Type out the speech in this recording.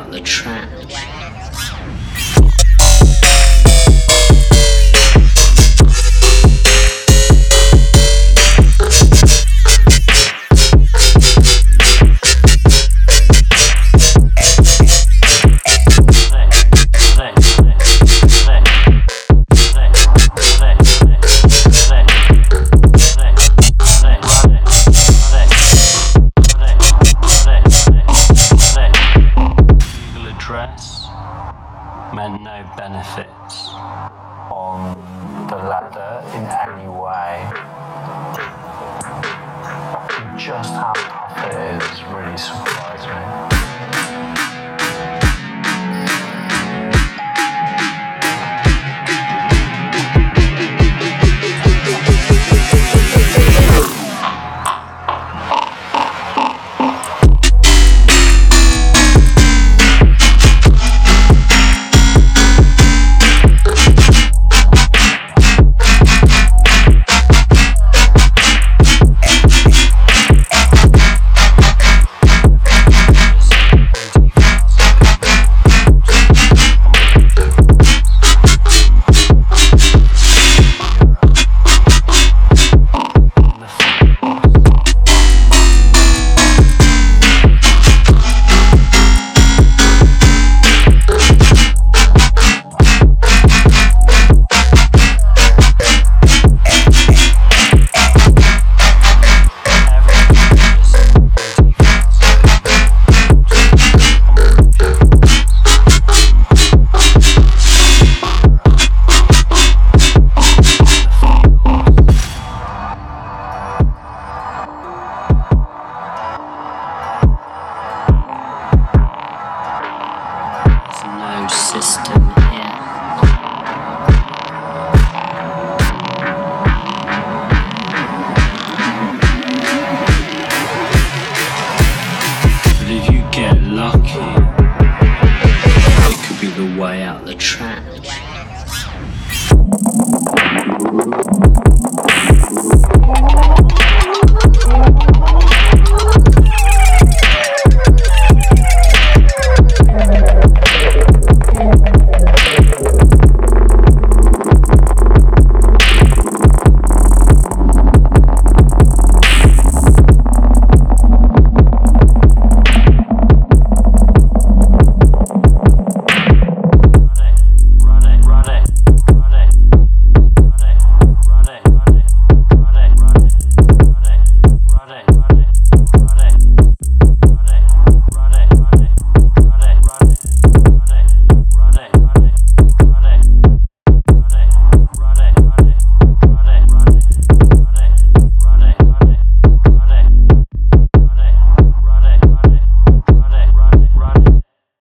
down the track. benefits on the ladder in any way. Just how tough it is really surprised me.